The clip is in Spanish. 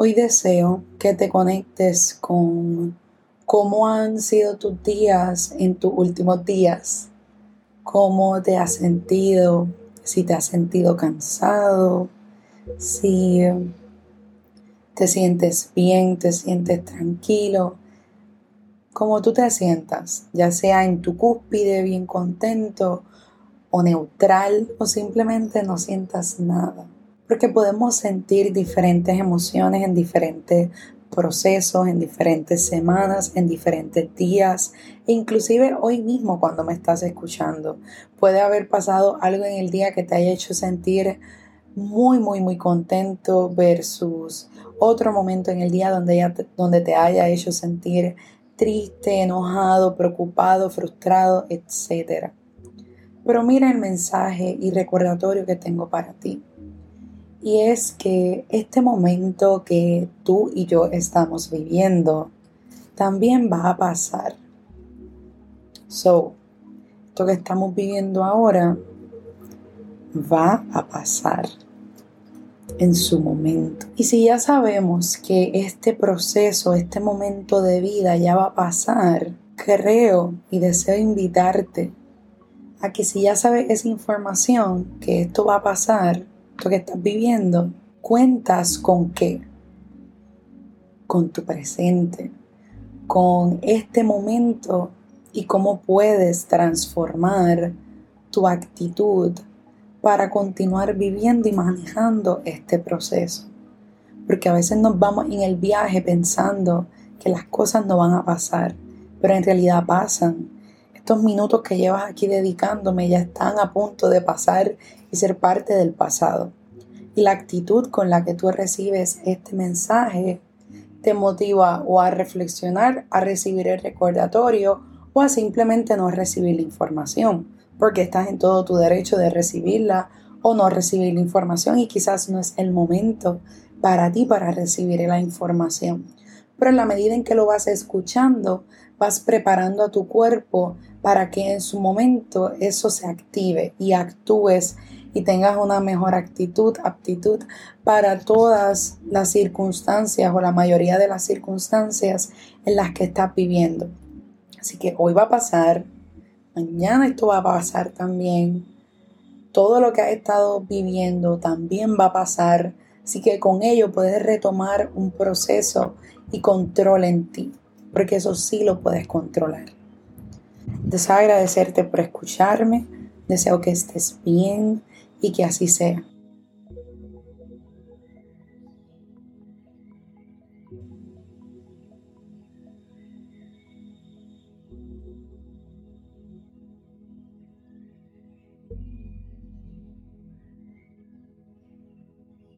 Hoy deseo que te conectes con cómo han sido tus días en tus últimos días, cómo te has sentido, si te has sentido cansado, si te sientes bien, te sientes tranquilo, como tú te sientas, ya sea en tu cúspide bien contento o neutral o simplemente no sientas nada porque podemos sentir diferentes emociones en diferentes procesos, en diferentes semanas, en diferentes días, e inclusive hoy mismo cuando me estás escuchando. Puede haber pasado algo en el día que te haya hecho sentir muy, muy, muy contento versus otro momento en el día donde, donde te haya hecho sentir triste, enojado, preocupado, frustrado, etc. Pero mira el mensaje y recordatorio que tengo para ti. Y es que este momento que tú y yo estamos viviendo también va a pasar. So, esto que estamos viviendo ahora va a pasar en su momento. Y si ya sabemos que este proceso, este momento de vida ya va a pasar, creo y deseo invitarte a que si ya sabes esa información, que esto va a pasar, que estás viviendo, cuentas con qué? Con tu presente, con este momento y cómo puedes transformar tu actitud para continuar viviendo y manejando este proceso. Porque a veces nos vamos en el viaje pensando que las cosas no van a pasar, pero en realidad pasan. Estos minutos que llevas aquí dedicándome ya están a punto de pasar y ser parte del pasado. Y la actitud con la que tú recibes este mensaje te motiva o a reflexionar, a recibir el recordatorio o a simplemente no recibir la información, porque estás en todo tu derecho de recibirla o no recibir la información y quizás no es el momento para ti para recibir la información. Pero en la medida en que lo vas escuchando, vas preparando a tu cuerpo para que en su momento eso se active y actúes y tengas una mejor actitud, aptitud para todas las circunstancias o la mayoría de las circunstancias en las que estás viviendo. Así que hoy va a pasar, mañana esto va a pasar también. Todo lo que has estado viviendo también va a pasar. Así que con ello puedes retomar un proceso y control en ti, porque eso sí lo puedes controlar. Deseo agradecerte por escucharme, deseo que estés bien y que así sea.